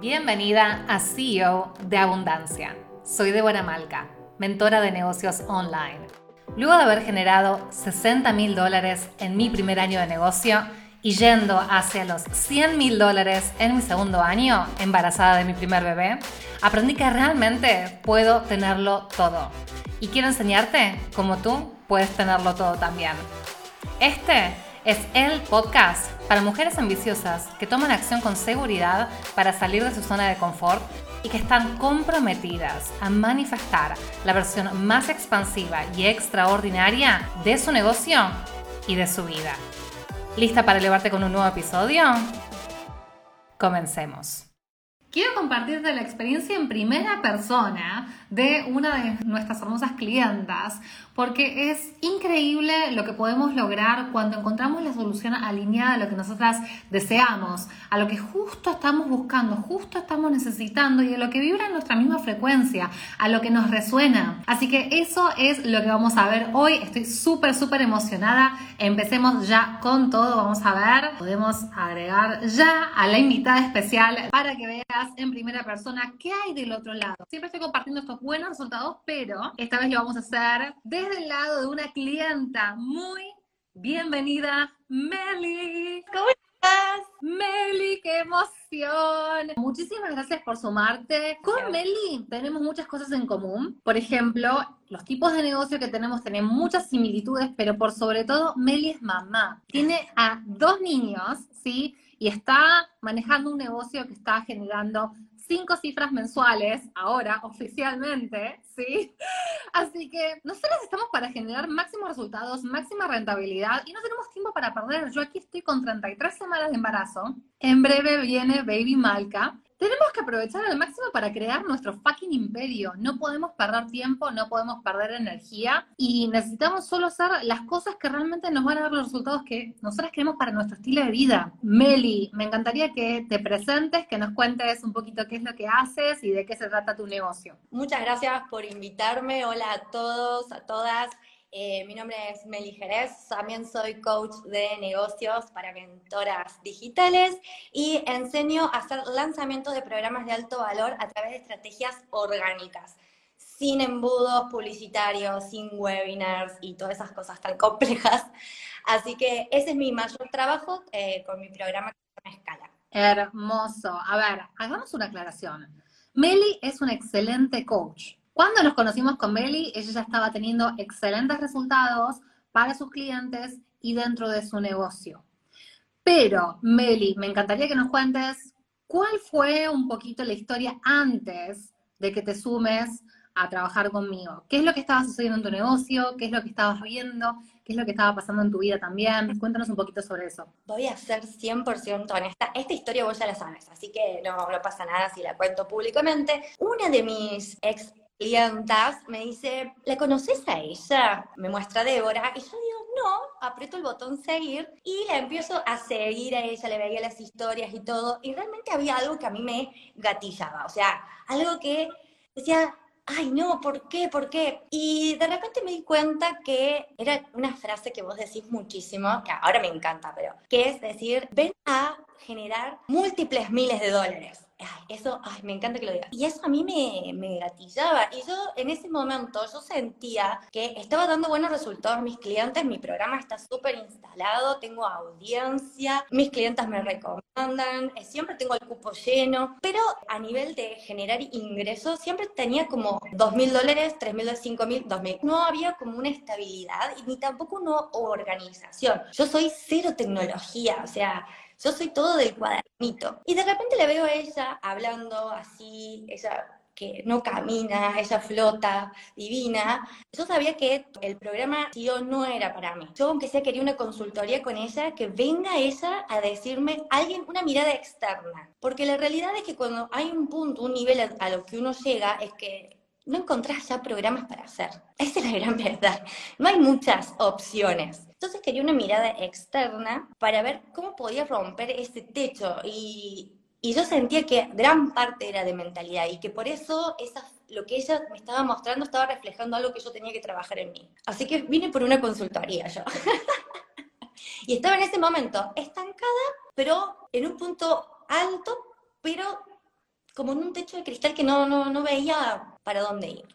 Bienvenida a CEO de Abundancia. Soy Débora Malca, mentora de negocios online. Luego de haber generado 60 mil dólares en mi primer año de negocio y yendo hacia los 100 mil dólares en mi segundo año, embarazada de mi primer bebé, aprendí que realmente puedo tenerlo todo. Y quiero enseñarte cómo tú puedes tenerlo todo también. Este es el podcast para mujeres ambiciosas que toman acción con seguridad para salir de su zona de confort y que están comprometidas a manifestar la versión más expansiva y extraordinaria de su negocio y de su vida. ¿Lista para elevarte con un nuevo episodio? Comencemos. Quiero compartirte la experiencia en primera persona de una de nuestras hermosas clientas, porque es increíble lo que podemos lograr cuando encontramos la solución alineada a lo que nosotras deseamos, a lo que justo estamos buscando, justo estamos necesitando y a lo que vibra en nuestra misma frecuencia, a lo que nos resuena. Así que eso es lo que vamos a ver hoy. Estoy súper, súper emocionada. Empecemos ya con todo. Vamos a ver. Podemos agregar ya a la invitada especial para que veas en primera persona qué hay del otro lado. Siempre estoy compartiendo estos buenos resultados, pero esta vez lo vamos a hacer desde el lado de una clienta muy bienvenida, Meli. ¿Cómo estás? Meli, qué emoción. Muchísimas gracias por sumarte. Con Meli tenemos muchas cosas en común. Por ejemplo, los tipos de negocio que tenemos tienen muchas similitudes, pero por sobre todo, Meli es mamá. Tiene a dos niños, ¿sí? Y está manejando un negocio que está generando cinco cifras mensuales, ahora oficialmente, ¿sí? Así que nosotros estamos para generar máximos resultados, máxima rentabilidad y no tenemos tiempo para perder. Yo aquí estoy con 33 semanas de embarazo. En breve viene Baby Malca tenemos que aprovechar al máximo para crear nuestro fucking imperio. No podemos perder tiempo, no podemos perder energía y necesitamos solo hacer las cosas que realmente nos van a dar los resultados que nosotros queremos para nuestro estilo de vida. Meli, me encantaría que te presentes, que nos cuentes un poquito qué es lo que haces y de qué se trata tu negocio. Muchas gracias por invitarme. Hola a todos, a todas. Eh, mi nombre es Meli Jerez, también soy coach de negocios para mentoras digitales y enseño a hacer lanzamientos de programas de alto valor a través de estrategias orgánicas, sin embudos publicitarios, sin webinars y todas esas cosas tan complejas. Así que ese es mi mayor trabajo eh, con mi programa que Escala. Hermoso. A ver, hagamos una aclaración. Meli es un excelente coach cuando nos conocimos con Meli, ella ya estaba teniendo excelentes resultados para sus clientes y dentro de su negocio. Pero, Meli, me encantaría que nos cuentes cuál fue un poquito la historia antes de que te sumes a trabajar conmigo. ¿Qué es lo que estaba sucediendo en tu negocio? ¿Qué es lo que estabas viendo? ¿Qué es lo que estaba pasando en tu vida también? Cuéntanos un poquito sobre eso. Voy a ser 100% honesta. Esta historia vos ya la sabes, así que no, no pasa nada si la cuento públicamente. Una de mis ex clientas me dice, ¿la conoces a ella? Me muestra Débora y yo digo, no, aprieto el botón seguir y la empiezo a seguir a ella, le veía las historias y todo y realmente había algo que a mí me gatillaba, o sea, algo que decía, ay no, ¿por qué? ¿Por qué? Y de repente me di cuenta que era una frase que vos decís muchísimo, que ahora me encanta, pero que es decir, ven a generar múltiples miles de dólares eso, ay, me encanta que lo digas. Y eso a mí me, me gatillaba. Y yo en ese momento, yo sentía que estaba dando buenos resultados a mis clientes, mi programa está súper instalado, tengo audiencia, mis clientes me recomiendan, eh, siempre tengo el cupo lleno, pero a nivel de generar ingresos, siempre tenía como dos mil dólares, tres mil, cinco mil, dos mil. No había como una estabilidad y ni tampoco una organización. Yo soy cero tecnología, o sea, yo soy todo del cuadernito. Y de repente le veo a ella hablando así, ella que no camina, ella flota, divina. Yo sabía que el programa yo no era para mí. Yo aunque sea quería una consultoría con ella, que venga ella a decirme alguien, una mirada externa. Porque la realidad es que cuando hay un punto, un nivel a lo que uno llega, es que no encontrás ya programas para hacer. Esa es la gran verdad. No hay muchas opciones. Entonces quería una mirada externa para ver cómo podía romper ese techo y, yo sentía que gran parte era de mentalidad y que por eso esa, lo que ella me estaba mostrando estaba reflejando algo que yo tenía que trabajar en mí. Así que vine por una consultoría yo. y estaba en ese momento estancada, pero en un punto alto, pero como en un techo de cristal que no, no, no veía para dónde ir.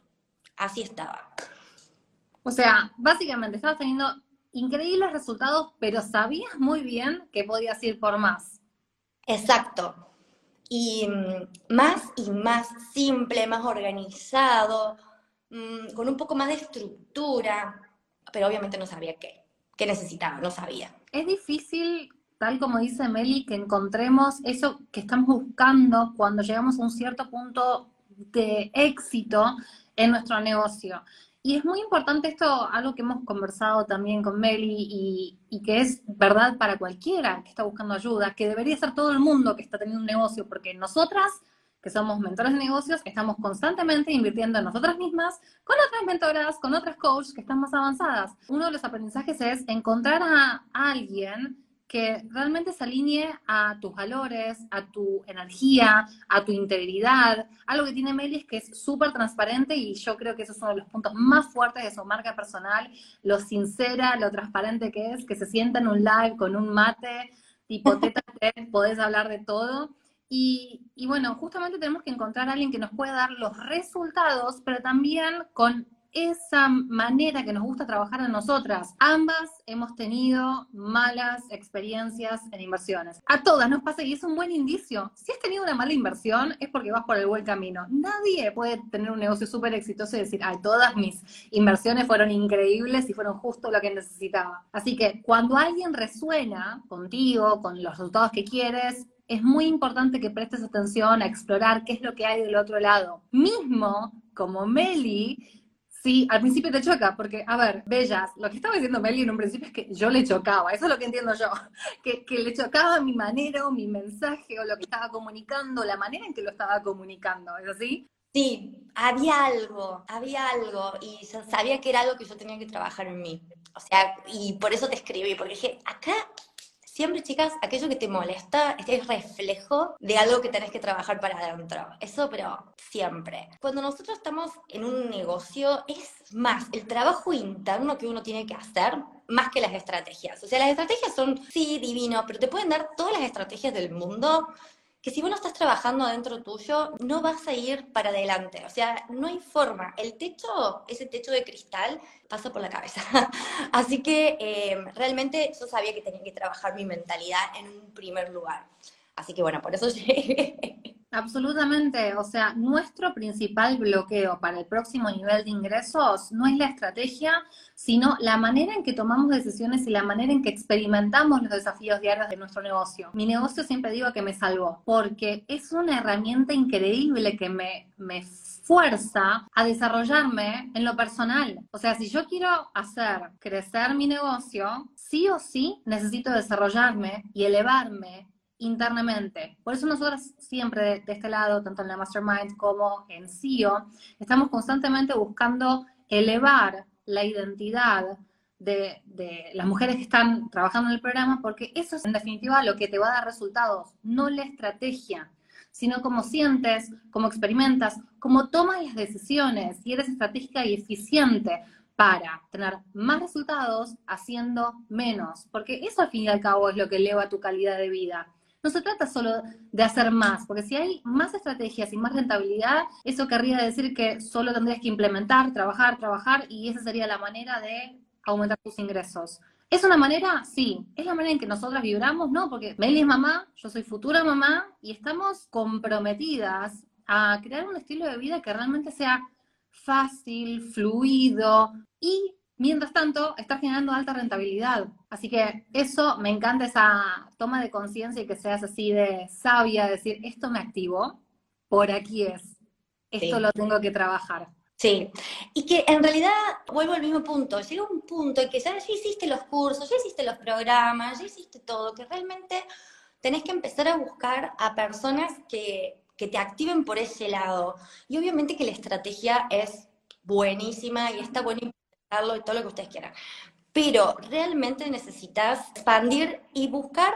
Así estaba. O sea, básicamente estabas teniendo increíbles resultados, pero sabías muy bien que podías ir por más. Exacto. Y mm, más y más simple, más organizado, mm, con un poco más de estructura, pero obviamente no sabía qué, qué necesitaba, no sabía. Es difícil, tal como dice Meli, que encontremos eso que estamos buscando cuando llegamos a un cierto punto de éxito en nuestro negocio. Y es muy importante esto, algo que hemos conversado también con Meli y, que es verdad para cualquiera que está buscando ayuda, que debería ser todo el mundo que está teniendo un negocio, porque nosotras, que somos mentores de negocios, estamos constantemente invirtiendo en nosotras mismas, con otras mentoras, con otras coaches que están más avanzadas. Uno de los aprendizajes es encontrar a alguien que realmente se alinee a tus valores, a tu energía, a tu integridad. Algo que tiene Meli es que es súper transparente y yo creo que eso es uno de los puntos más fuertes de su marca personal, lo sincera, lo transparente que es, que se sienta en un live con un mate, tipo teta, podés hablar de todo. Y, y bueno, justamente tenemos que encontrar a alguien que nos pueda dar los resultados, pero también con esa manera que nos gusta trabajar a nosotras. Ambas hemos tenido malas experiencias en inversiones. A todas nos pasa y es un buen indicio. Si has tenido una mala inversión es porque vas por el buen camino. Nadie puede tener un negocio súper exitoso y decir, ay, todas mis inversiones fueron increíbles y fueron justo lo que necesitaba. Así que cuando alguien resuena contigo, con los resultados que quieres, es muy importante que prestes atención a explorar qué es lo que hay del otro lado. Mismo como Meli, Sí, al principio te choca, porque, a ver, bellas, lo que estaba diciendo Meli en un principio es que yo le chocaba, eso es lo que entiendo yo, que, que, le chocaba mi manera o mi mensaje o lo que estaba comunicando, la manera en que lo estaba comunicando, ¿es así? Sí, había algo, había algo, y sabía que era algo que yo tenía que trabajar en mí. O sea, y por eso te escribí, porque dije, acá Siempre, chicas, aquello que te molesta es reflejo de algo que tenés que trabajar para adentro. Eso, pero siempre. Cuando nosotros estamos en un negocio, es más el trabajo interno que uno tiene que hacer más que las estrategias. O sea, las estrategias son, sí, divino, pero te pueden dar todas las estrategias del mundo que si vos no estás trabajando adentro tuyo, no vas a ir para adelante. O sea, no hay forma. El techo, ese techo de cristal, pasa por la cabeza. Así que eh, realmente yo sabía que tenía que trabajar mi mentalidad en un primer lugar. Así que bueno, por eso llegué. Absolutamente, o sea, nuestro principal bloqueo para el próximo nivel de ingresos no es la estrategia, sino la manera en que tomamos decisiones y la manera en que experimentamos los desafíos diarios de nuestro negocio. Mi negocio siempre digo que me salvó, porque es una herramienta increíble que me, me fuerza a desarrollarme en lo personal. O sea, si yo quiero hacer crecer mi negocio, sí o sí necesito desarrollarme y elevarme internamente. Por eso nosotros siempre de, este lado, tanto en la Mastermind como en CEO, estamos constantemente buscando elevar la identidad de, de, las mujeres que están trabajando en el programa, porque eso es en definitiva lo que te va a dar resultados, no la estrategia, sino cómo sientes, cómo experimentas, cómo tomas las decisiones y eres estratégica y eficiente para tener más resultados haciendo menos, porque eso al fin y al cabo es lo que eleva tu calidad de vida no se trata solo de hacer más, porque si hay más estrategias y más rentabilidad, eso querría decir que solo tendrías que implementar, trabajar, trabajar, y esa sería la manera de aumentar tus ingresos. ¿Es una manera? Sí. ¿Es la manera en que nosotras vibramos? No, porque Meli es mamá, yo soy futura mamá, y estamos comprometidas a crear un estilo de vida que realmente sea fácil, fluido y Mientras tanto, está generando alta rentabilidad. Así que eso, me encanta esa toma de conciencia y que seas así de sabia, decir, esto me activó, por aquí es, esto lo tengo que trabajar. Sí, y que en realidad, vuelvo al mismo punto, llega un punto en que ya, ya hiciste los cursos, ya hiciste los programas, ya hiciste todo, que realmente tenés que empezar a buscar a personas que, que te activen por ese lado. Y obviamente que la estrategia es buenísima y está buena y todo lo que ustedes quieran. Pero realmente necesitas expandir y buscar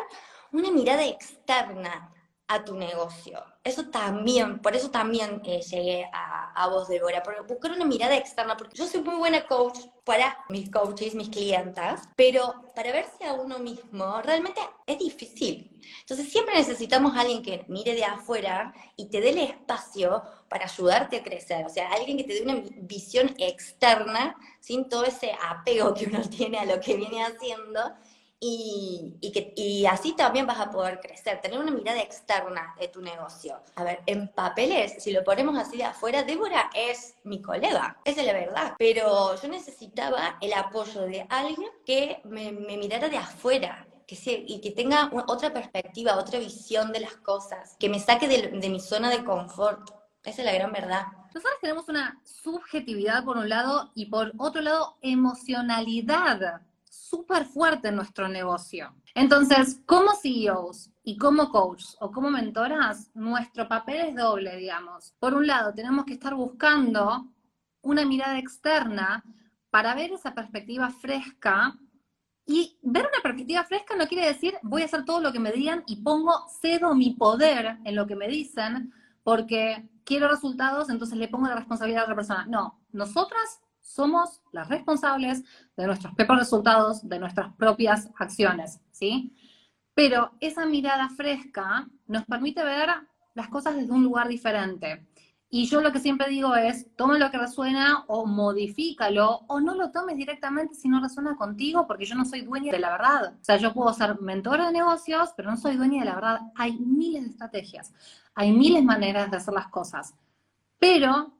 una mirada externa a tu negocio. Eso también, por eso también eh, llegué a, a vos, Débora, por buscar una mirada externa, porque yo soy muy buena coach para mis coaches, mis clientas, pero para verse a uno mismo realmente es difícil. Entonces siempre necesitamos a alguien que mire de afuera y te dé el espacio para ayudarte a crecer, o sea, alguien que te dé una visión externa sin todo ese apego que uno tiene a lo que viene haciendo y, que, y así también vas a poder crecer, tener una mirada externa de tu negocio. A ver, en papeles, si lo ponemos así de afuera, Débora es mi colega, esa es la verdad, pero yo necesitaba el apoyo de alguien que me, mirara de afuera, que y que tenga otra perspectiva, otra visión de las cosas, que me saque de, de, mi zona de confort. Esa es la gran verdad. Nosotros tenemos una subjetividad por un lado y por otro lado emocionalidad súper fuerte en nuestro negocio. Entonces, como CEOs y como coaches o como mentoras, nuestro papel es doble, digamos. Por un lado, tenemos que estar buscando una mirada externa para ver esa perspectiva fresca. Y ver una perspectiva fresca no quiere decir voy a hacer todo lo que me digan y pongo, cedo mi poder en lo que me dicen porque quiero resultados, entonces le pongo la responsabilidad a otra persona. No, nosotras somos las responsables de nuestros propios resultados, de nuestras propias acciones, ¿sí? Pero esa mirada fresca nos permite ver las cosas desde un lugar diferente. Y yo lo que siempre digo es, toma lo que resuena o modifícalo o no lo tomes directamente si no resuena contigo porque yo no soy dueña de la verdad. O sea, yo puedo ser mentora de negocios, pero no soy dueña de la verdad. Hay miles de estrategias, hay miles de maneras de hacer las cosas. Pero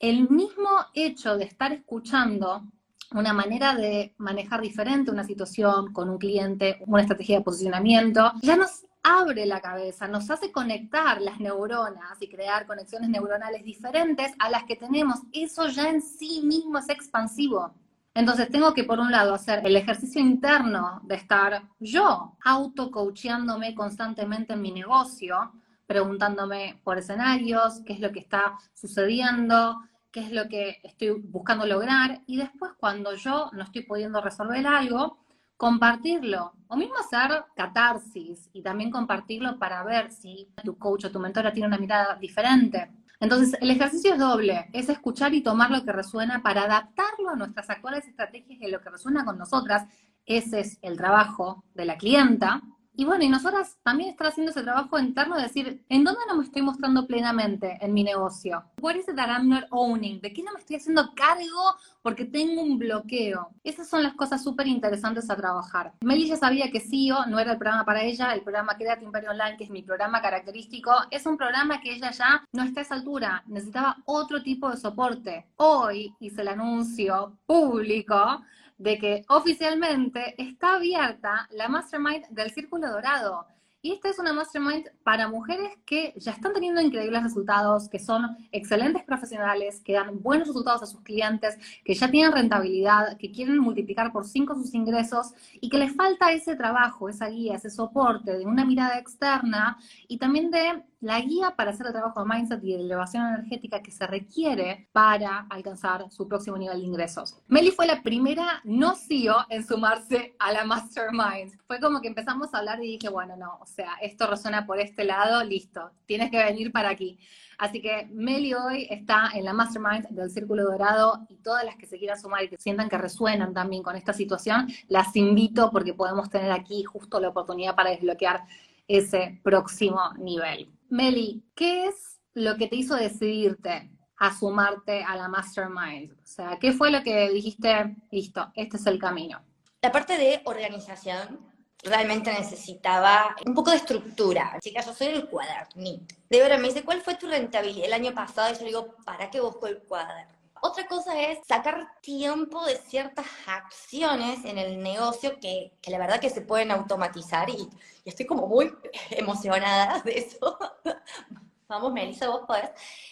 el mismo hecho de estar escuchando una manera de manejar diferente una situación con un cliente, una estrategia de posicionamiento, ya nos abre la cabeza, nos hace conectar las neuronas y crear conexiones neuronales diferentes a las que tenemos. Eso ya en sí mismo es expansivo. Entonces tengo que, por un lado, hacer el ejercicio interno de estar yo auto-coacheándome constantemente en mi negocio, preguntándome por escenarios, qué es lo que está sucediendo, qué es lo que estoy buscando lograr y después cuando yo no estoy pudiendo resolver algo, compartirlo o mismo hacer catarsis y también compartirlo para ver si tu coach o tu mentora tiene una mirada diferente. Entonces, el ejercicio es doble, es escuchar y tomar lo que resuena para adaptarlo a nuestras actuales estrategias y lo que resuena con nosotras. Ese es el trabajo de la clienta, y bueno, y nosotras también estar haciendo ese trabajo interno de decir, ¿en dónde no me estoy mostrando plenamente en mi negocio? What is it that I'm not owning? ¿De qué no me estoy haciendo cargo porque tengo un bloqueo? Esas son las cosas súper interesantes a trabajar. Meli ya sabía que CEO no era el programa para ella, el programa Create Imperio Online, que es mi programa característico, es un programa que ella ya no está a esa altura, necesitaba otro tipo de soporte. Hoy hice el anuncio público de que oficialmente está abierta la Mastermind del Círculo Dorado. Y esta es una mastermind para mujeres que ya están teniendo increíbles resultados, que son excelentes profesionales, que dan buenos resultados a sus clientes, que ya tienen rentabilidad, que quieren multiplicar por cinco sus ingresos y que les falta ese trabajo, esa guía, ese soporte de una mirada externa y también de la guía para hacer el trabajo de mindset y de elevación energética que se requiere para alcanzar su próximo nivel de ingresos. Meli fue la primera no CEO en sumarse a la Mastermind. Fue como que empezamos a hablar y dije, bueno, no, o sea, esto resuena por este lado, listo, tienes que venir para aquí. Así que Meli hoy está en la Mastermind del Círculo Dorado y todas las que se quieran sumar y que sientan que resuenan también con esta situación, las invito porque podemos tener aquí justo la oportunidad para desbloquear ese próximo nivel. Meli, ¿qué es lo que te hizo decidirte a sumarte a la Mastermind? O sea, ¿qué fue lo que dijiste, listo, este es el camino? La parte de organización realmente necesitaba un poco de estructura. Chicas, yo soy el cuadernito. De verdad, me dice, ¿cuál fue tu rentabilidad el año pasado? Y yo digo, ¿para qué busco el cuaderno? Otra cosa es sacar tiempo de ciertas acciones en el negocio que, que la verdad que se pueden automatizar y, y, estoy como muy emocionada de eso. Vamos, Melissa, vos podés.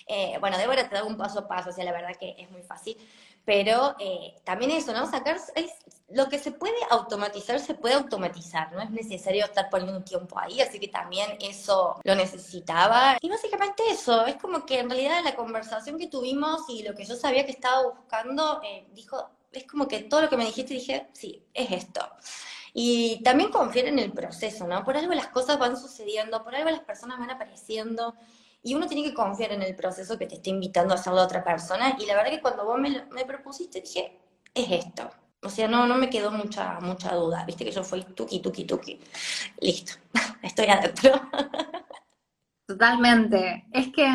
Eh, bueno, Débora te da un paso a paso, o sea, la verdad que es muy fácil. Pero eh, también eso, ¿no? Sacar, lo que se puede automatizar, se puede automatizar, no es necesario estar poniendo un tiempo ahí, así que también eso lo necesitaba. Y básicamente eso, es como que en realidad la conversación que tuvimos y lo que yo sabía que estaba buscando, eh, dijo, es como que todo lo que me dijiste dije, sí, es esto. Y también confiar en el proceso, ¿no? Por algo las cosas van sucediendo, por algo las personas van apareciendo y uno tiene que confiar en el proceso que te está invitando a hacerlo a otra persona. Y la verdad que cuando vos me, me propusiste, dije, es esto. O sea, no, no me quedó mucha, mucha duda. Viste que yo fui tuki, tuki, tuki. Listo, estoy adentro. Totalmente. Es que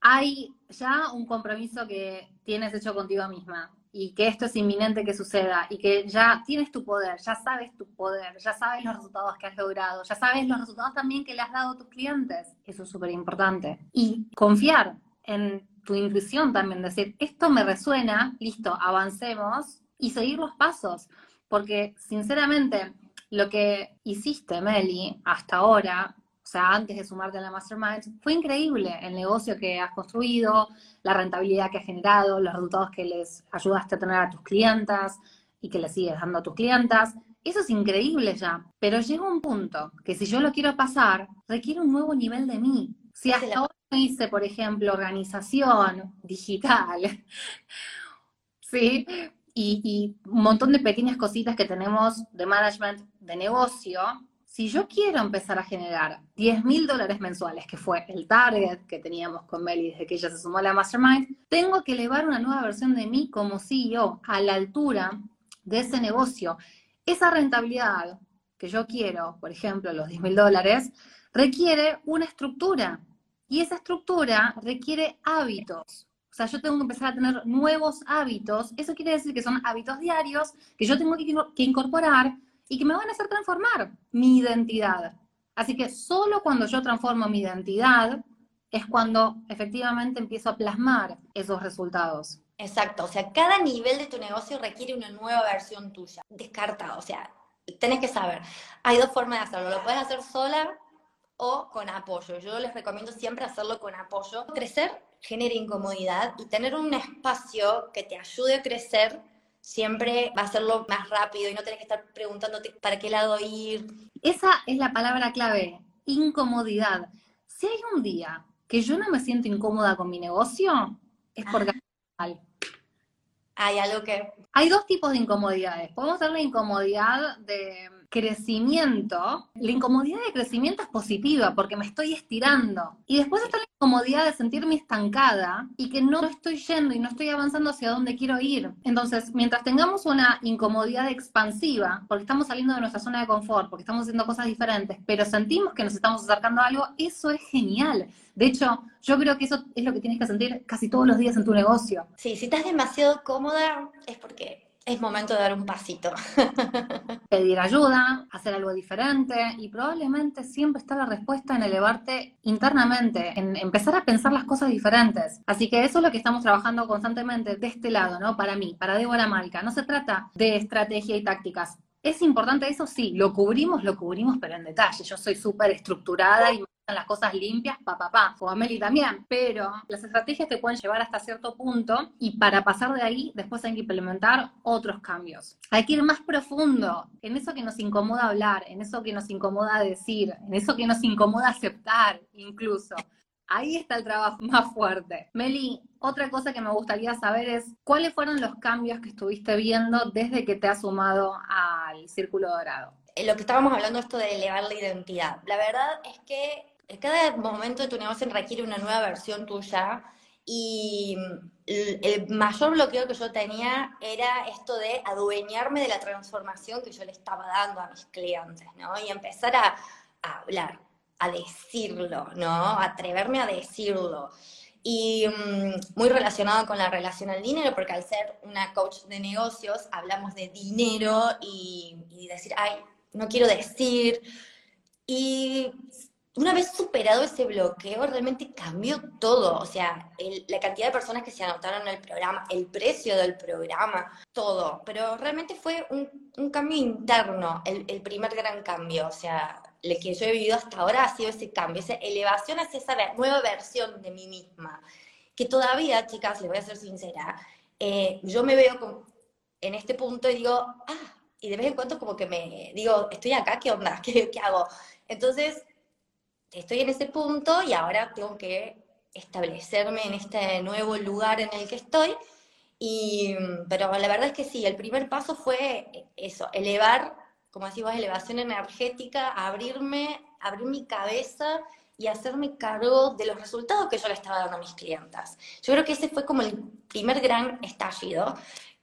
hay ya un compromiso que tienes hecho contigo misma y que esto es inminente que suceda y que ya tienes tu poder, ya sabes tu poder, ya sabes los resultados que has logrado, ya sabes los resultados también que le has dado a tus clientes. Eso es súper importante. Y confiar en tu intuición también, decir, esto me resuena, listo, avancemos y seguir los pasos. Porque sinceramente, lo que hiciste, Meli, hasta ahora, sea, antes de sumarte a la Mastermind, fue increíble el negocio que has construido, la rentabilidad que has generado, los resultados que les ayudaste a tener a tus clientas y que les sigues dando a tus clientas. Eso es increíble ya, pero llega un punto que si yo lo quiero pasar, requiere un nuevo nivel de mí. Si hasta ahora hice, por ejemplo, organización digital, ¿sí? y, un montón de pequeñas cositas que tenemos de management de negocio, si yo quiero empezar a generar 10 mil dólares mensuales, que fue el target que teníamos con Meli desde que ella se sumó a la Mastermind, tengo que elevar una nueva versión de mí como CEO a la altura de ese negocio. Esa rentabilidad que yo quiero, por ejemplo, los 10 mil dólares, requiere una estructura. Y esa estructura requiere hábitos. O sea, yo tengo que empezar a tener nuevos hábitos. Eso quiere decir que son hábitos diarios que yo tengo que, incorporar y que me van a hacer transformar mi identidad. Así que solo cuando yo transformo mi identidad es cuando efectivamente empiezo a plasmar esos resultados. Exacto, o sea, cada nivel de tu negocio requiere una nueva versión tuya, descartada, o sea, tenés que saber, hay dos formas de hacerlo, lo puedes hacer sola o con apoyo. Yo les recomiendo siempre hacerlo con apoyo. Crecer genera incomodidad y tener un espacio que te ayude a crecer siempre va a hacerlo más rápido y no tener que estar preguntándote para qué lado ir. Esa es la palabra clave, incomodidad. Si hay un día que yo no me siento incómoda con mi negocio, es porque mal. Hay algo que... Hay dos tipos de incomodidades. Podemos tener la incomodidad de crecimiento, la incomodidad de crecimiento es positiva porque me estoy estirando. Y después está la incomodidad de sentirme estancada y que no estoy yendo y no estoy avanzando hacia donde quiero ir. Entonces, mientras tengamos una incomodidad expansiva, porque estamos saliendo de nuestra zona de confort, porque estamos haciendo cosas diferentes, pero sentimos que nos estamos acercando a algo, eso es genial. De hecho, yo creo que eso es lo que tienes que sentir casi todos los días en tu negocio. Sí, si estás demasiado cómoda es porque es momento de dar un pasito. Pedir ayuda, hacer algo diferente y probablemente siempre está la respuesta en elevarte internamente, en empezar a pensar las cosas diferentes. Así que eso es lo que estamos trabajando constantemente de este lado, ¿no? Para mí, para Débora Malca. No se trata de estrategia y tácticas. ¿Es importante eso? Sí, lo cubrimos, lo cubrimos, pero en detalle. Yo soy súper estructurada y las cosas limpias, pa, pa, pa, o Meli también, pero las estrategias te pueden llevar hasta cierto punto y para pasar de ahí después hay que implementar otros cambios. Hay que ir más profundo en eso que nos incomoda hablar, en eso que nos incomoda decir, en eso que nos incomoda aceptar incluso. Ahí está el trabajo más fuerte. Meli, otra cosa que me gustaría saber es cuáles fueron los cambios que estuviste viendo desde que te has sumado al Círculo Dorado. Lo que estábamos hablando esto de elevar la identidad. La verdad es que cada momento de tu negocio requiere una nueva versión tuya y el mayor bloqueo que yo tenía era esto de adueñarme de la transformación que yo le estaba dando a mis clientes, ¿no? Y empezar a, hablar, a decirlo, ¿no? Atreverme a decirlo. Y mm, muy relacionado con la relación al dinero, porque al ser una coach de negocios hablamos de dinero y, y decir, ay, no quiero decir. Y una vez superado ese bloqueo, realmente cambió todo. O sea, la cantidad de personas que se anotaron en el programa, el precio del programa, todo. Pero realmente fue un, cambio interno, el, primer gran cambio. O sea, lo que yo he vivido hasta ahora ha sido ese cambio, esa elevación hacia esa nueva versión de mí misma. Que todavía, chicas, les voy a ser sincera, eh, yo me veo en este punto y digo, ah, y de vez en cuando como que me digo, estoy acá, ¿qué onda? ¿Qué, qué hago? Entonces, estoy en ese punto y ahora tengo que establecerme en este nuevo lugar en el que estoy. Y, pero la verdad es que sí, el primer paso fue eso, elevar, como decimos, elevación energética, abrirme, abrir mi cabeza y hacerme cargo de los resultados que yo le estaba dando a mis clientas. Yo creo que ese fue como el primer gran estallido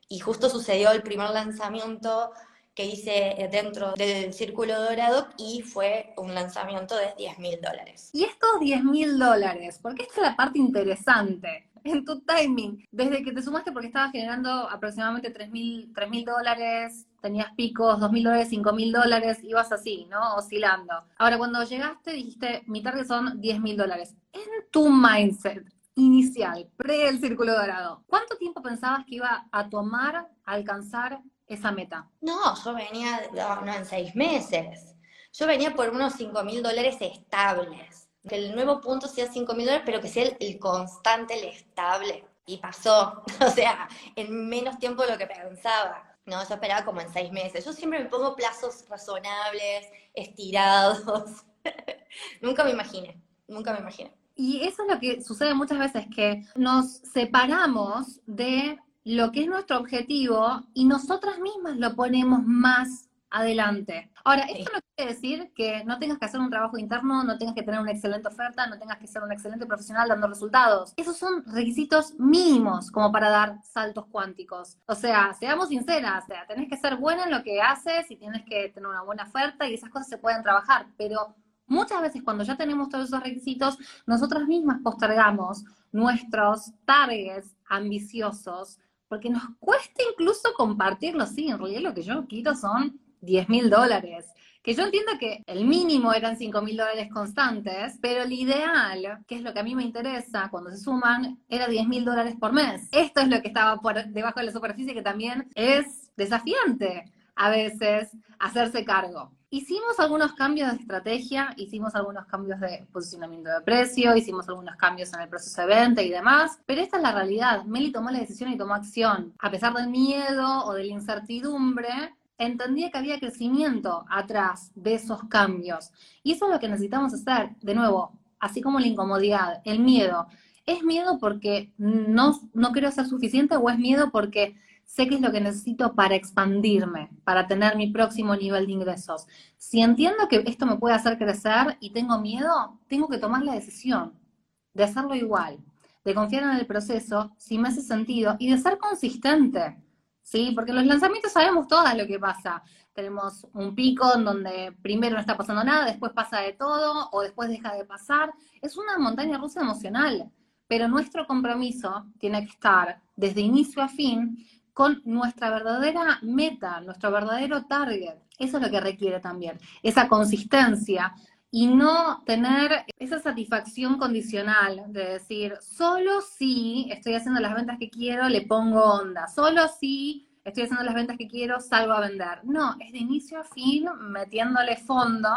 y justo sucedió el primer lanzamiento que hice dentro del Círculo Dorado y fue un lanzamiento de 10 mil dólares. Y estos 10 mil dólares, porque esta es la parte interesante en tu timing, desde que te sumaste porque estabas generando aproximadamente 3 mil dólares, tenías picos, 2 mil dólares, 5 mil dólares, ibas así, ¿no? Oscilando. Ahora, cuando llegaste, dijiste, mi target son 10 mil dólares. En tu mindset inicial, pre el círculo dorado, ¿cuánto tiempo pensabas que iba a tomar alcanzar esa meta? No, yo venía, no, en seis meses. Yo venía por unos 5 mil dólares estables. Que el nuevo punto sea 5 mil dólares, pero que sea el, constante, el estable. Y pasó, o sea, en menos tiempo de lo que pensaba. No, yo esperaba como en seis meses. Yo siempre me pongo plazos razonables, estirados. nunca me imaginé, nunca me imaginé. Y eso es lo que sucede muchas veces, que nos separamos de lo que es nuestro objetivo y nosotras mismas lo ponemos más adelante. Ahora, esto no quiere decir que no tengas que hacer un trabajo interno, no tengas que tener una excelente oferta, no tengas que ser un excelente profesional dando resultados. Esos son requisitos mínimos como para dar saltos cuánticos. O sea, seamos sinceras, o sea, tenés que ser buena en lo que haces y tienes que tener una buena oferta y esas cosas se pueden trabajar, pero muchas veces cuando ya tenemos todos esos requisitos, nosotras mismas postergamos nuestros targets ambiciosos porque nos cuesta incluso compartirlo. Sí, en realidad lo que yo quiero son 10 mil dólares. Que yo entiendo que el mínimo eran 5 mil dólares constantes, pero el ideal, que es lo que a mí me interesa cuando se suman, era 10 mil dólares por mes. Esto es lo que estaba por debajo de la superficie, que también es desafiante a veces hacerse cargo. Hicimos algunos cambios de estrategia, hicimos algunos cambios de posicionamiento de precio, hicimos algunos cambios en el proceso de venta y demás, pero esta es la realidad. Meli tomó la decisión y tomó acción. A pesar del miedo o de la incertidumbre, entendía que había crecimiento atrás de esos cambios. Y eso es lo que necesitamos hacer. De nuevo, así como la incomodidad, el miedo. ¿Es miedo porque no, no quiero ser suficiente o es miedo porque sé qué es lo que necesito para expandirme, para tener mi próximo nivel de ingresos. Si entiendo que esto me puede hacer crecer y tengo miedo, tengo que tomar la decisión de hacerlo igual, de confiar en el proceso, si me hace sentido, y de ser consistente, ¿sí? Porque los lanzamientos sabemos todo lo que pasa. Tenemos un pico en donde primero no está pasando nada, después pasa de todo, o después deja de pasar. Es una montaña rusa emocional, pero nuestro compromiso tiene que estar desde inicio a fin con nuestra verdadera meta, nuestro verdadero target. Eso es lo que requiere también, esa consistencia y no tener esa satisfacción condicional de decir, solo si estoy haciendo las ventas que quiero, le pongo onda, solo si estoy haciendo las ventas que quiero, salgo a vender. No, es de inicio a fin metiéndole fondo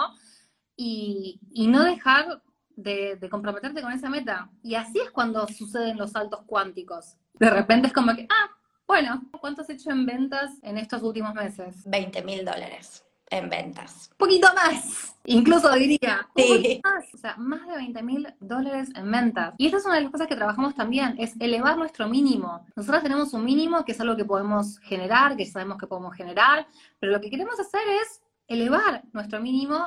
y, no dejar de, de, comprometerte con esa meta. Y así es cuando suceden los saltos cuánticos. De repente es como que, ah, bueno, ¿cuánto has hecho en ventas en estos últimos meses? 20 mil dólares en ventas. Un poquito más, incluso diría. Sí. Más, o sea, más de 20 mil dólares en ventas. Y esta es una de las cosas que trabajamos también, es elevar nuestro mínimo. Nosotros tenemos un mínimo que es algo que podemos generar, que sabemos que podemos generar, pero lo que queremos hacer es elevar nuestro mínimo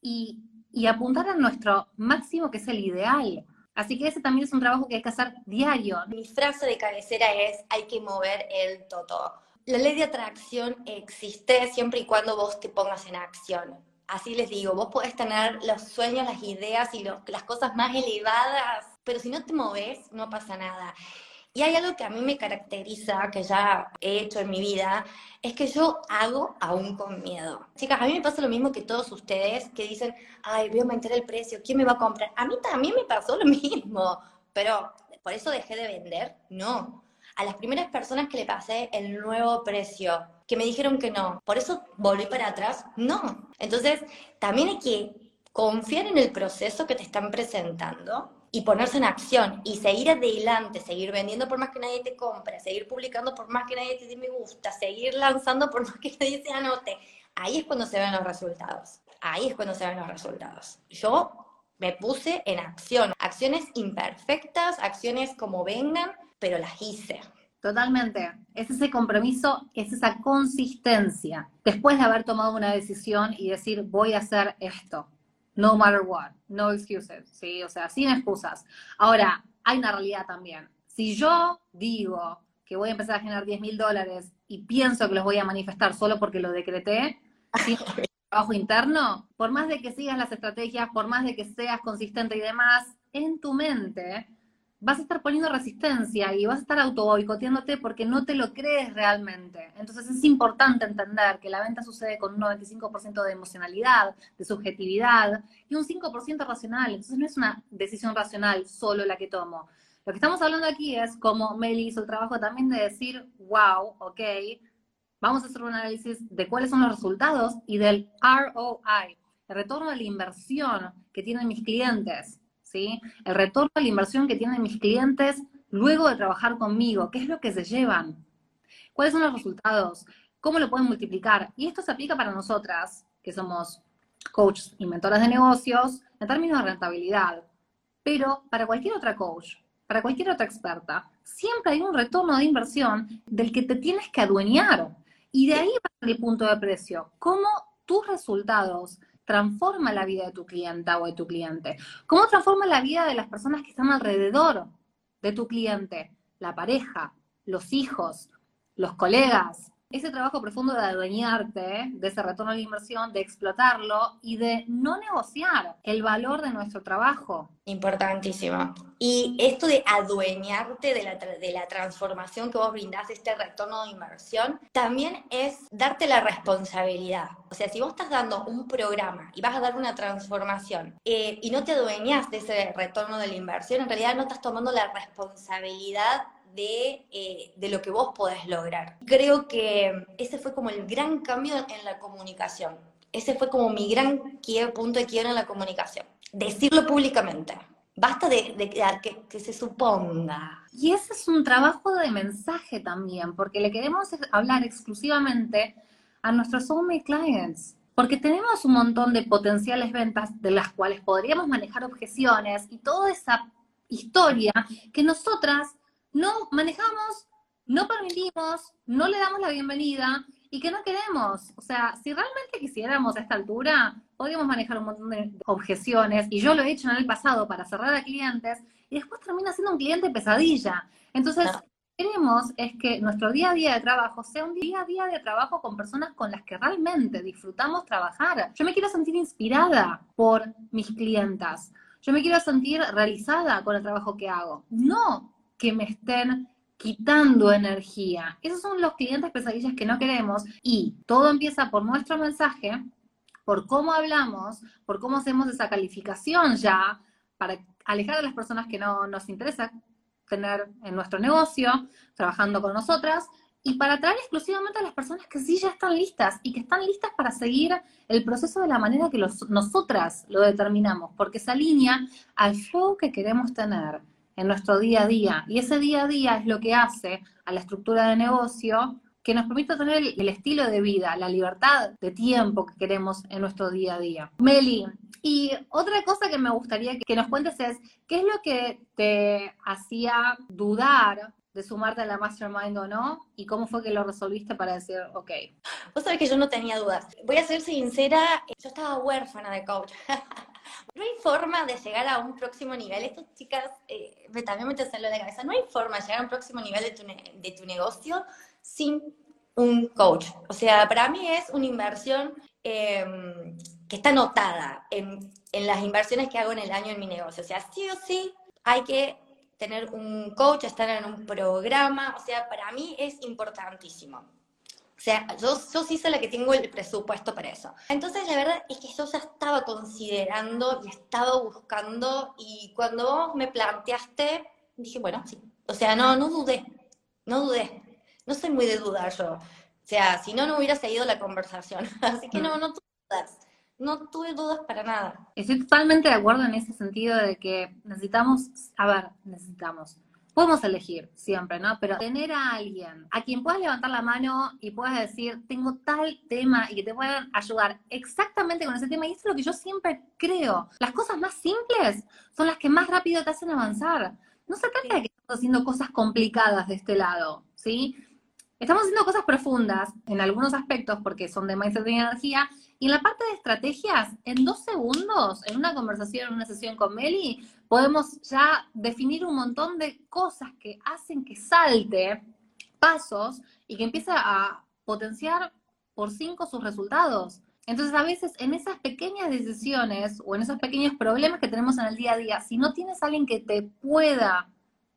y, y apuntar a nuestro máximo, que es el ideal. Así que ese también es un trabajo que hay que hacer diario. Mi frase de cabecera es, hay que mover el todo. La ley de atracción existe siempre y cuando vos te pongas en acción. Así les digo, vos podés tener los sueños, las ideas y las cosas más elevadas, pero si no te moves, no pasa nada. Y hay algo que a mí me caracteriza, que ya he hecho en mi vida, es que yo hago aún con miedo. Chicas, a mí me pasa lo mismo que todos ustedes que dicen, ay, voy a aumentar el precio, ¿quién me va a comprar? A mí también me pasó lo mismo, pero ¿por eso dejé de vender? No. A las primeras personas que le pasé el nuevo precio, que me dijeron que no, ¿por eso volví para atrás? No. Entonces, también hay que confiar en el proceso que te están presentando y ponerse en acción y seguir adelante, seguir vendiendo por más que nadie te compre, seguir publicando por más que nadie te dé me gusta, seguir lanzando por más que nadie se anote, ahí es cuando se ven los resultados. Ahí es cuando se ven los resultados. Yo me puse en acción, acciones imperfectas, acciones como vengan, pero las hice. Totalmente. Es ese compromiso, es esa consistencia. Después de haber tomado una decisión y decir, voy a hacer esto no matter what, no excuses, ¿sí? O sea, sin excusas. Ahora, hay una realidad también. Si yo digo que voy a empezar a generar 10 mil dólares y pienso que los voy a manifestar solo porque lo decreté, sin trabajo interno, por más de que sigas las estrategias, por más de que seas consistente y demás, en tu mente vas a estar poniendo resistencia y vas a estar auto boicoteándote porque no te lo crees realmente. Entonces es importante entender que la venta sucede con un 95% de emocionalidad, de subjetividad y un 5% racional. Entonces no es una decisión racional solo la que tomo. Lo que estamos hablando aquí es como Meli hizo el trabajo también de decir, wow, ok, vamos a hacer un análisis de cuáles son los resultados y del ROI, el retorno de la inversión que tienen mis clientes ¿sí? El retorno a la inversión que tienen mis clientes luego de trabajar conmigo, ¿qué es lo que se llevan? ¿Cuáles son los resultados? ¿Cómo lo pueden multiplicar? Y esto se aplica para nosotras, que somos coaches y mentoras de negocios, en términos de rentabilidad. Pero para cualquier otra coach, para cualquier otra experta, siempre hay un retorno de inversión del que te tienes que adueñar. Y de ahí va el punto de precio. ¿Cómo tus resultados transforma la vida de tu clienta o de tu cliente? ¿Cómo transforma la vida de las personas que están alrededor de tu cliente? La pareja, los hijos, los colegas, ese trabajo profundo de adueñarte de ese retorno de inversión, de explotarlo y de no negociar el valor de nuestro trabajo. Importantísimo. Y esto de adueñarte de la, de la transformación que vos brindás, este retorno de inversión, también es darte la responsabilidad. O sea, si vos estás dando un programa y vas a dar una transformación eh, y no te adueñas de ese retorno de la inversión, en realidad no estás tomando la responsabilidad eh, de, lo que vos podés lograr. Creo que ese fue como el gran cambio en la comunicación. Ese fue como mi gran punto de quiebra en la comunicación. Decirlo públicamente. Basta de, que, que, se suponga. Y ese es un trabajo de mensaje también, porque le queremos hablar exclusivamente a nuestros soulmate clients. Porque tenemos un montón de potenciales ventas de las cuales podríamos manejar objeciones y toda esa historia que nosotras no manejamos, no permitimos, no le damos la bienvenida y que no queremos. O sea, si realmente quisiéramos a esta altura, podríamos manejar un montón de objeciones, y yo lo he hecho en el pasado para cerrar a clientes, y después termina siendo un cliente pesadilla. Entonces, lo que queremos es que nuestro día a día de trabajo sea un día a día de trabajo con personas con las que realmente disfrutamos trabajar. Yo me quiero sentir inspirada por mis clientas. Yo me quiero sentir realizada con el trabajo que hago. No que me estén quitando energía. Esos son los clientes pesadillas que no queremos y todo empieza por nuestro mensaje, por cómo hablamos, por cómo hacemos esa calificación ya para alejar a las personas que no nos interesa tener en nuestro negocio, trabajando con nosotras, y para traer exclusivamente a las personas que sí ya están listas y que están listas para seguir el proceso de la manera que nosotras lo determinamos, porque se alinea al flow que queremos tener en nuestro día a día. Y ese día a día es lo que hace a la estructura de negocio que nos permite tener el, estilo de vida, la libertad de tiempo que queremos en nuestro día a día. Meli, y otra cosa que me gustaría que nos cuentes es, ¿qué es lo que te hacía dudar de sumarte a la mastermind o no? ¿Y cómo fue que lo resolviste para decir, ok? Vos sabés que yo no tenía dudas. Voy a ser sincera, yo estaba huérfana de coach. no hay forma de llegar a un próximo nivel. Estas chicas eh, también me en lo de cabeza. No hay forma de llegar a un próximo nivel de tu, de tu negocio sin un coach. O sea, para mí es una inversión em, que está anotada en, en las inversiones que hago en el año en mi negocio. O sea, sí o sí hay que tener un coach, estar en un programa, o sea, para mí es importantísimo. O sea, yo, yo sí soy la que tengo el presupuesto para eso. Entonces, la verdad es que yo ya estaba considerando y estaba buscando, y cuando vos me planteaste, dije, bueno, sí. O sea, no, no dudé, no dudé. No soy muy de dudar yo. O sea, si no, no hubiera seguido la conversación. Así que no, no dudas no tuve dudas para nada. Estoy totalmente de acuerdo en ese sentido de que necesitamos, a ver, necesitamos. Podemos elegir siempre, ¿no? Pero tener a alguien a quien puedas levantar la mano y puedas decir, tengo tal tema y que te puedan ayudar exactamente con ese tema. Y eso es lo que yo siempre creo. Las cosas más simples son las que más rápido te hacen avanzar. No se trata de que estamos haciendo cosas complicadas de este lado, ¿sí? Estamos haciendo cosas profundas en algunos aspectos porque son de mindset de energía Y en la parte de estrategias, en dos segundos, en una conversación, en una sesión con Meli, podemos ya definir un montón de cosas que hacen que salte pasos y que empiece a potenciar por cinco sus resultados. Entonces, a veces en esas pequeñas decisiones o en esos pequeños problemas que tenemos en el día a día, si no tienes a alguien que te pueda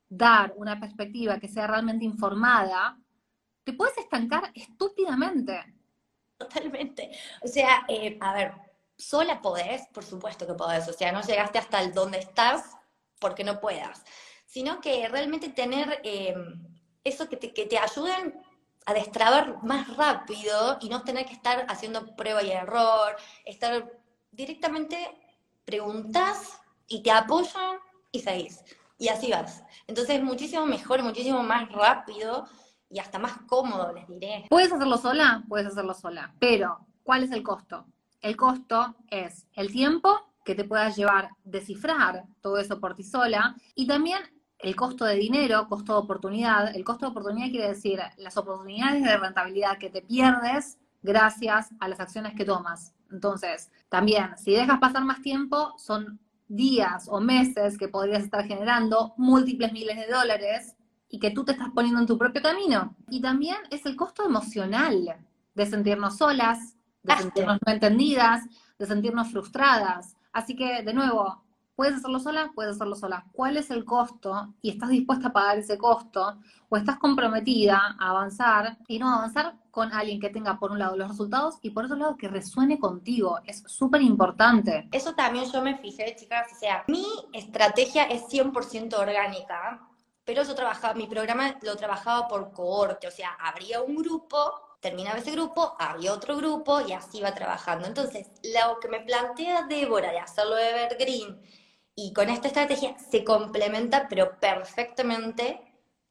dar una perspectiva que sea realmente informada, te puedes estancar estúpidamente. Totalmente. O sea, eh, a ver, sola podés, por supuesto que podés. O sea, no llegaste hasta el donde estás porque no puedas. Sino que realmente tener eh, eso que te, que te ayuden a destrabar más rápido y no tener que estar haciendo prueba y error, estar directamente preguntas y te apoyan y seguís. Y así vas. Entonces es muchísimo mejor, muchísimo más rápido y hasta más cómodo, les diré. ¿Puedes hacerlo sola? Puedes hacerlo sola. Pero, ¿cuál es el costo? El costo es el tiempo que te puedas llevar descifrar todo eso por ti sola y también el costo de dinero, costo de oportunidad. El costo de oportunidad quiere decir las oportunidades de rentabilidad que te pierdes gracias a las acciones que tomas. Entonces, también, si dejas pasar más tiempo, son días o meses que podrías estar generando múltiples miles de dólares y que tú te estás poniendo en tu propio camino. Y también es el costo emocional de sentirnos solas, de sentirnos no entendidas, de sentirnos frustradas. Así que, de nuevo, ¿Puedes hacerlo sola? Puedes hacerlo sola. ¿Cuál es el costo? ¿Y estás dispuesta a pagar ese costo? ¿O estás comprometida a avanzar y no avanzar con alguien que tenga, por un lado, los resultados y por otro lado, que resuene contigo? Es súper importante. Eso también yo me fijé, chicas. O sea, mi estrategia es 100% orgánica, pero yo trabajaba, mi programa lo trabajaba por cohorte. O sea, habría un grupo terminaba ese grupo, había otro grupo y así iba trabajando. Entonces, lo que me plantea Débora de hacerlo evergreen y con esta estrategia se complementa, pero perfectamente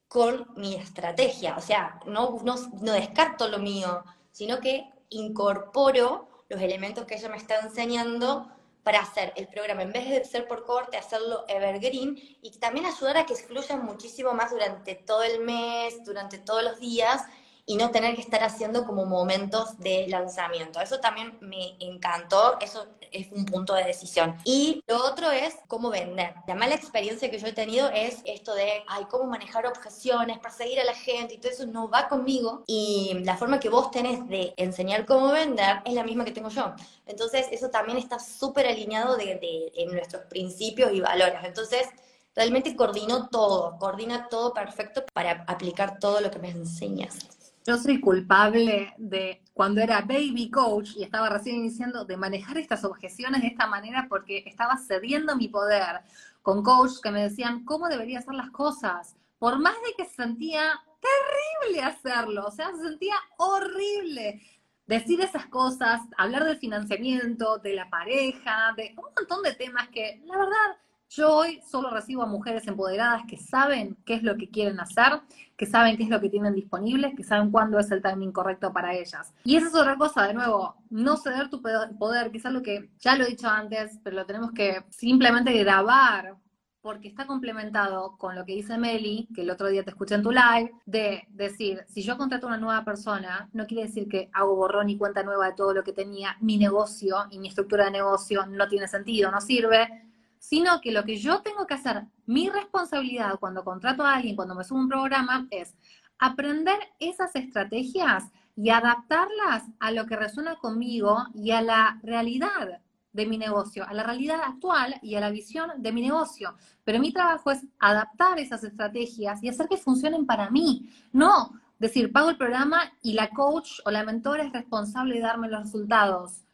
con mi estrategia. O sea, no, no, no descarto lo mío, sino que incorporo los elementos que ella me está enseñando para hacer el programa, en vez de ser por corte, hacerlo evergreen y también ayudar a que fluya muchísimo más durante todo el mes, durante todos los días y no tener que estar haciendo como momentos de lanzamiento. Eso también me encantó, eso es un punto de decisión. Y lo otro es cómo vender. La mala experiencia que yo he tenido es esto de, ay, cómo manejar objeciones, perseguir a la gente y todo eso no va conmigo. Y la forma que vos tenés de enseñar cómo vender es la misma que tengo yo. Entonces, eso también está súper alineado de, de, en nuestros principios y valores. Entonces, realmente coordino todo, coordina todo perfecto para aplicar todo lo que me enseñas yo soy culpable de cuando era baby coach y estaba recién iniciando de manejar estas objeciones de esta manera porque estaba cediendo mi poder con coach que me decían cómo debería hacer las cosas, por más de que se sentía terrible hacerlo, o sea, se sentía horrible decir esas cosas, hablar del financiamiento, de la pareja, de un montón de temas que la verdad yo hoy solo recibo a mujeres empoderadas que saben qué es lo que quieren hacer, que saben qué es lo que tienen disponible, que saben cuándo es el timing correcto para ellas. Y esa es otra cosa, de nuevo, no ceder tu poder, que es algo que ya lo he dicho antes, pero lo tenemos que simplemente grabar porque está complementado con lo que dice Meli, que el otro día te escuché en tu live, de decir, si yo contrato a una nueva persona, no quiere decir que hago borrón y cuenta nueva de todo lo que tenía, mi negocio y mi estructura de negocio no tiene sentido, no sirve, sino que lo que yo tengo que hacer, mi responsabilidad cuando contrato a alguien, cuando me subo un programa, es aprender esas estrategias y adaptarlas a lo que resuena conmigo y a la realidad de mi negocio, a la realidad actual y a la visión de mi negocio. Pero mi trabajo es adaptar esas estrategias y hacer que funcionen para mí. No decir, pago el programa y la coach o la mentora es responsable de darme los resultados.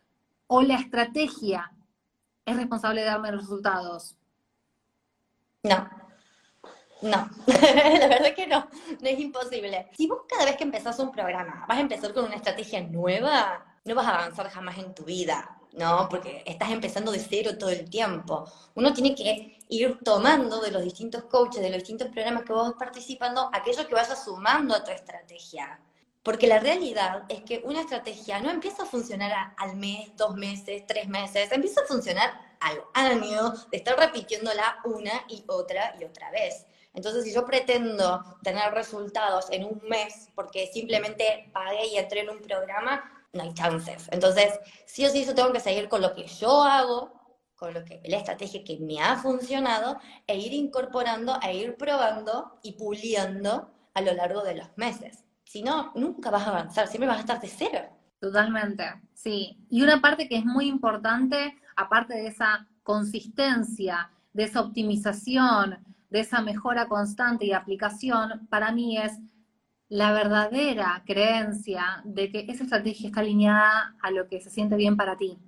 O la estrategia es responsable de darme los resultados. No, no, la verdad que no, no es imposible. Si vos cada vez que empezás un programa vas a empezar con una estrategia nueva, no vas a avanzar jamás en tu vida, ¿no? Porque estás empezando de cero todo el tiempo. Uno tiene que ir tomando de los distintos coaches, de los distintos programas que vos vas participando, aquello que vayas sumando a tu estrategia. Porque la realidad es que una estrategia no empieza a funcionar al mes, dos meses, tres meses, empieza a funcionar al año de estar repitiéndola una y otra y otra vez. Entonces, si yo pretendo tener resultados en un mes porque simplemente pagué y entré en un programa, no hay chances. Entonces, sí o sí, yo tengo que seguir con lo que yo hago, con lo que la estrategia que me ha funcionado, e ir incorporando, e ir probando y puliendo a lo largo de los meses. Si no, nunca vas a avanzar, siempre vas a estar de cero. Totalmente, sí. Y una parte que es muy importante, aparte de esa consistencia, de esa optimización, de esa mejora constante y aplicación, para mí es la verdadera creencia de que esa estrategia está alineada a lo que se siente bien para ti.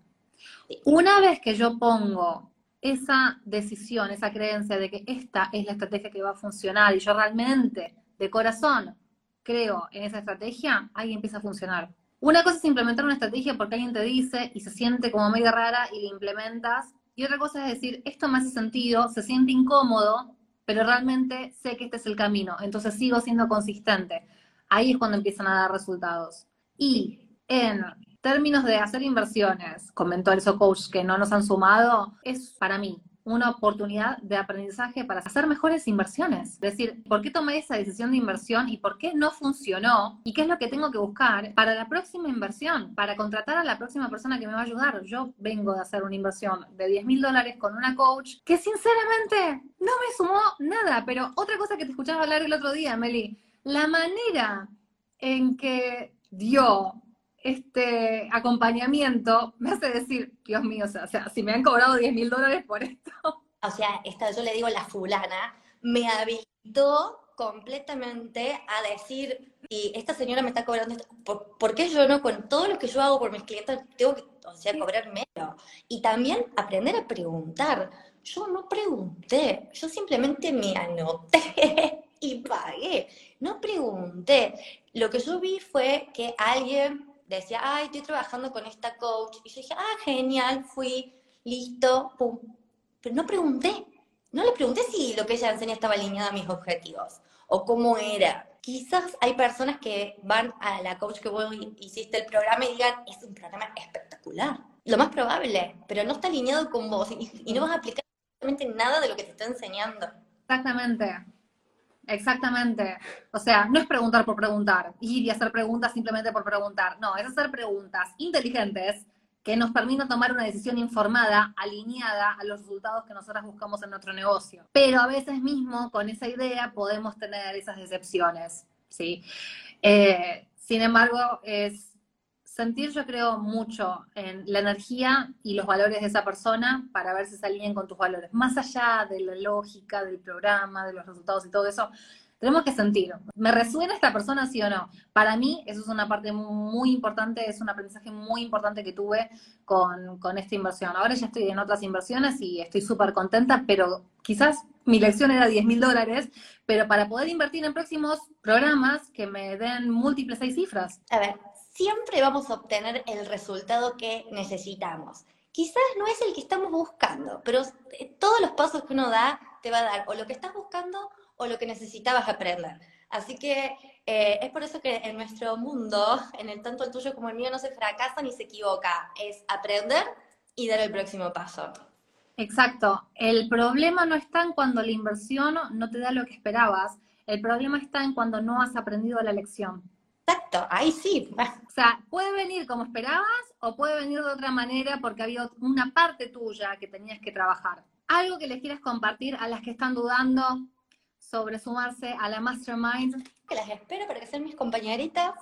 Una vez que yo pongo esa decisión, esa creencia de que esta es la estrategia que va a funcionar y yo realmente, de corazón, creo en esa estrategia, ahí empieza a funcionar. Una cosa es implementar una estrategia porque alguien te dice y se siente como medio rara y la implementas. Y otra cosa es decir, esto me hace sentido, se siente incómodo, pero realmente sé que este es el camino, entonces sigo siendo consistente. Ahí es cuando empiezan a dar resultados. Y en términos de hacer inversiones con mentores o coaches que no nos han sumado, es para mí una oportunidad de aprendizaje para hacer mejores inversiones. Es decir, ¿por qué tomé esa decisión de inversión y por qué no funcionó? ¿Y qué es lo que tengo que buscar para la próxima inversión? Para contratar a la próxima persona que me va a ayudar. Yo vengo de hacer una inversión de 10 mil dólares con una coach que sinceramente no me sumó nada. Pero otra cosa que te escuchaba hablar el otro día, Meli, la manera en que dio este acompañamiento me hace decir, Dios mío, o sea, si me han cobrado 10 mil dólares por esto. O sea, esta, yo le digo la fulana, me habilitó completamente a decir, y esta señora me está cobrando esto, ¿por, qué yo no, con todo lo que yo hago por mis clientes, tengo que, o sea, cobrar menos? Y también aprender a preguntar. Yo no pregunté, yo simplemente me anoté y pagué. No pregunté. Lo que yo vi fue que alguien decía, ay, estoy trabajando con esta coach. Y yo dije, ah, genial, fui, listo, pum. Pero no pregunté. No le pregunté si lo que ella enseña estaba alineado a mis objetivos o cómo era. Quizás hay personas que van a la coach que vos hiciste el programa y digan, es un programa espectacular. Lo más probable, pero no está alineado con vos y, y no vas a aplicar absolutamente nada de lo que te está enseñando. Exactamente. Exactamente. O sea, no es preguntar por preguntar, y hacer preguntas simplemente por preguntar. No, es hacer preguntas inteligentes que nos permitan tomar una decisión informada, alineada a los resultados que nosotras buscamos en nuestro negocio. Pero a veces mismo con esa idea podemos tener esas decepciones, ¿sí? Eh, sin embargo, es sentir yo creo mucho en la energía y los valores de esa persona para ver si se alinean con tus valores. Más allá de la lógica, del programa, de los resultados y todo eso, tenemos que sentir, ¿me resuena esta persona sí o no? Para mí eso es una parte muy importante, es un aprendizaje muy importante que tuve con, con esta inversión. Ahora ya estoy en otras inversiones y estoy súper contenta, pero quizás mi lección era 10 mil dólares, pero para poder invertir en próximos programas que me den múltiples seis cifras. A ver, siempre vamos a obtener el resultado que necesitamos. Quizás no es el que estamos buscando, pero eh, todos los pasos que uno da te va a dar o lo que estás buscando o lo que necesitabas aprender. Así que eh, es por eso que en nuestro mundo, en el tanto el tuyo como el mío, no se fracasa ni se equivoca. Es aprender y dar el próximo paso. Exacto. El problema no está en cuando la inversión no te da lo que esperabas. El problema está en cuando no has aprendido la lección. Exacto, ahí sí. O sea, puede venir como esperabas o puede venir de otra manera porque había una parte tuya que tenías que trabajar. Algo que les quieras compartir a las que están dudando sobre sumarse a la Mastermind. Que las espero para que sean mis compañeritas.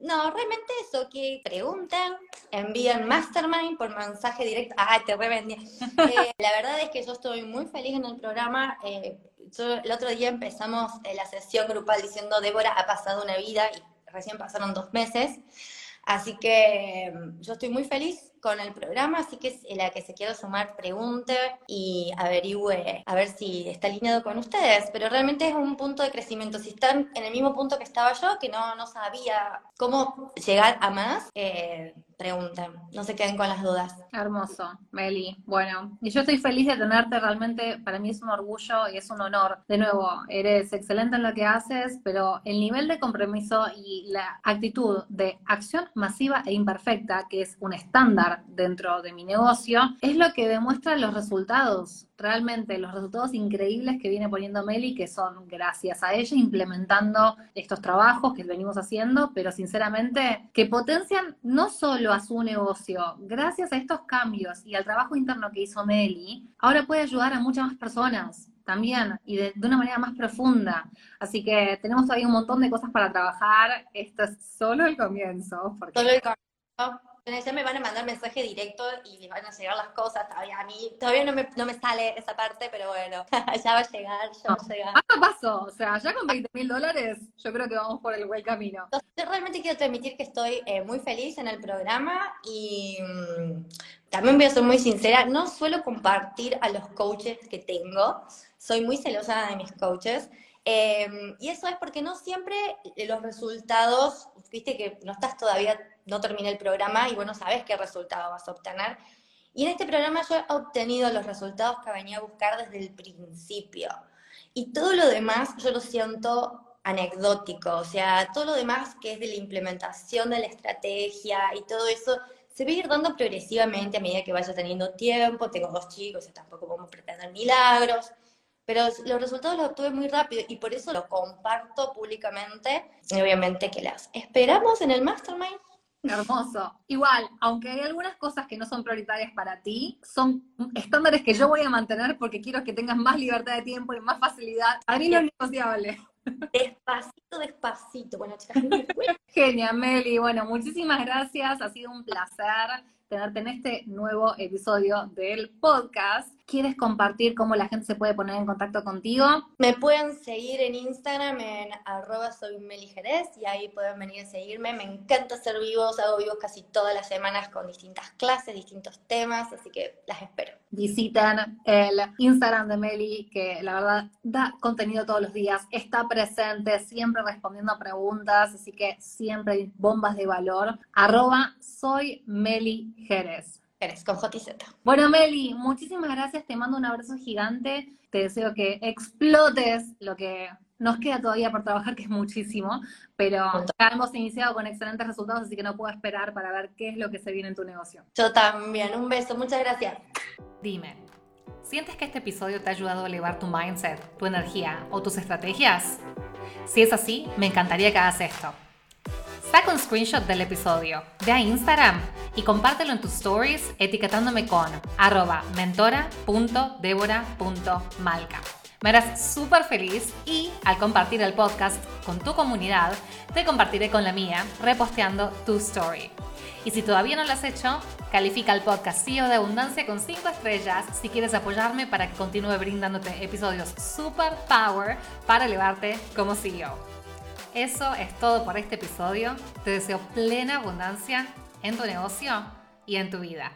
No, realmente eso, que pregunten, envíen Mastermind por mensaje directo. ¡Ay, te revendí! eh, la verdad es que yo estoy muy feliz en el programa. Eh, el otro día empezamos eh, la sesión grupal diciendo, Débora, ha pasado una vida y recién pasaron dos meses. Así que mm, yo estoy muy feliz con el programa, así que la que se quiera sumar pregunte y averigüe a ver si está alineado con ustedes. Pero realmente es un punto de crecimiento. Si están en el mismo punto que estaba yo, que no, no sabía cómo llegar a más, eh, pregunten, no se queden con las dudas. Hermoso, Meli. Bueno, y yo estoy feliz de tenerte, realmente para mí es un orgullo y es un honor. De nuevo, eres excelente en lo que haces, pero el nivel de compromiso y la actitud de acción masiva e imperfecta, que es un estándar dentro de mi negocio, es lo que demuestra los resultados. Realmente los resultados increíbles que viene poniendo Meli, que son gracias a ella implementando estos trabajos que venimos haciendo, pero sinceramente que potencian no solo a su negocio, gracias a estos cambios y al trabajo interno que hizo Meli, ahora puede ayudar a muchas más personas también y de, una manera más profunda. Así que tenemos todavía un montón de cosas para trabajar. Esto es solo el comienzo. Porque... Solo el comienzo. Ya me van a mandar mensaje directo y les van a llegar las cosas. Todavía a mí, todavía no me, no me sale esa parte, pero bueno, ya va a llegar, ya va a llegar. Paso a paso, o sea, ya con 20 mil dólares, yo creo que vamos por el buen camino. yo realmente quiero transmitir que estoy eh, muy feliz en el programa y mm, también voy a ser muy sincera, no suelo compartir a los coaches que tengo soy muy celosa de mis coaches. Em, y eso es porque no siempre los resultados, viste que no estás todavía, no termina el programa y bueno, sabes qué resultado vas a obtener. Y en este programa yo he obtenido los resultados que venía a buscar desde el principio. Y todo lo demás yo lo siento anecdótico, o sea, todo lo demás que es de la implementación de la estrategia y todo eso se va a ir dando progresivamente a medida que vaya teniendo tiempo. Tengo dos chicos, y tampoco podemos pretender milagros pero los resultados los obtuve muy rápido y por eso lo comparto públicamente. Y obviamente que las esperamos en el Mastermind. Hermoso. Igual, aunque hay algunas cosas que no son prioritarias para ti, son estándares que yo voy a mantener porque quiero que tengas más libertad de tiempo y más facilidad. A mí no es negociable. Despacito, despacito. Bueno, chicas. Genial, Meli. Bueno, muchísimas gracias. Ha sido un placer tenerte en este nuevo episodio del podcast. ¿Quieres compartir cómo la gente se puede poner en contacto contigo? Me pueden seguir en Instagram en arroba soy y ahí pueden venir a seguirme. Me encanta hacer vivos, hago vivos casi todas las semanas con distintas clases, distintos temas, así que las espero. Visitan el Instagram de Meli, que la verdad da contenido todos los días, está presente, siempre respondiendo a preguntas, así que siempre hay bombas de valor. Arroba soy Meli Jerez. Eres con JZ. Bueno, Meli, muchísimas gracias. Te mando un abrazo gigante. Te deseo que explotes lo que nos queda todavía por trabajar, que es muchísimo, pero ya hemos iniciado con excelentes resultados, así que no puedo esperar para ver qué es lo que se viene en tu negocio. Yo también. Un beso. Muchas gracias. Dime, ¿sientes que este episodio te ha ayudado a elevar tu mindset, tu energía o tus estrategias? Si es así, me encantaría que hagas esto Saca un screenshot del episodio, ve a Instagram y compártelo en tus stories etiquetándome con arroba mentora.debora.malca. Me harás súper feliz y al compartir el podcast con tu comunidad, te compartiré con la mía reposteando tu story. Y si todavía no lo has hecho, califica el podcast CEO de Abundancia con 5 estrellas si quieres apoyarme para que continúe brindándote episodios super power para elevarte como CEO. Eso es todo por este episodio. Te deseo plena abundancia en tu negocio y en tu vida.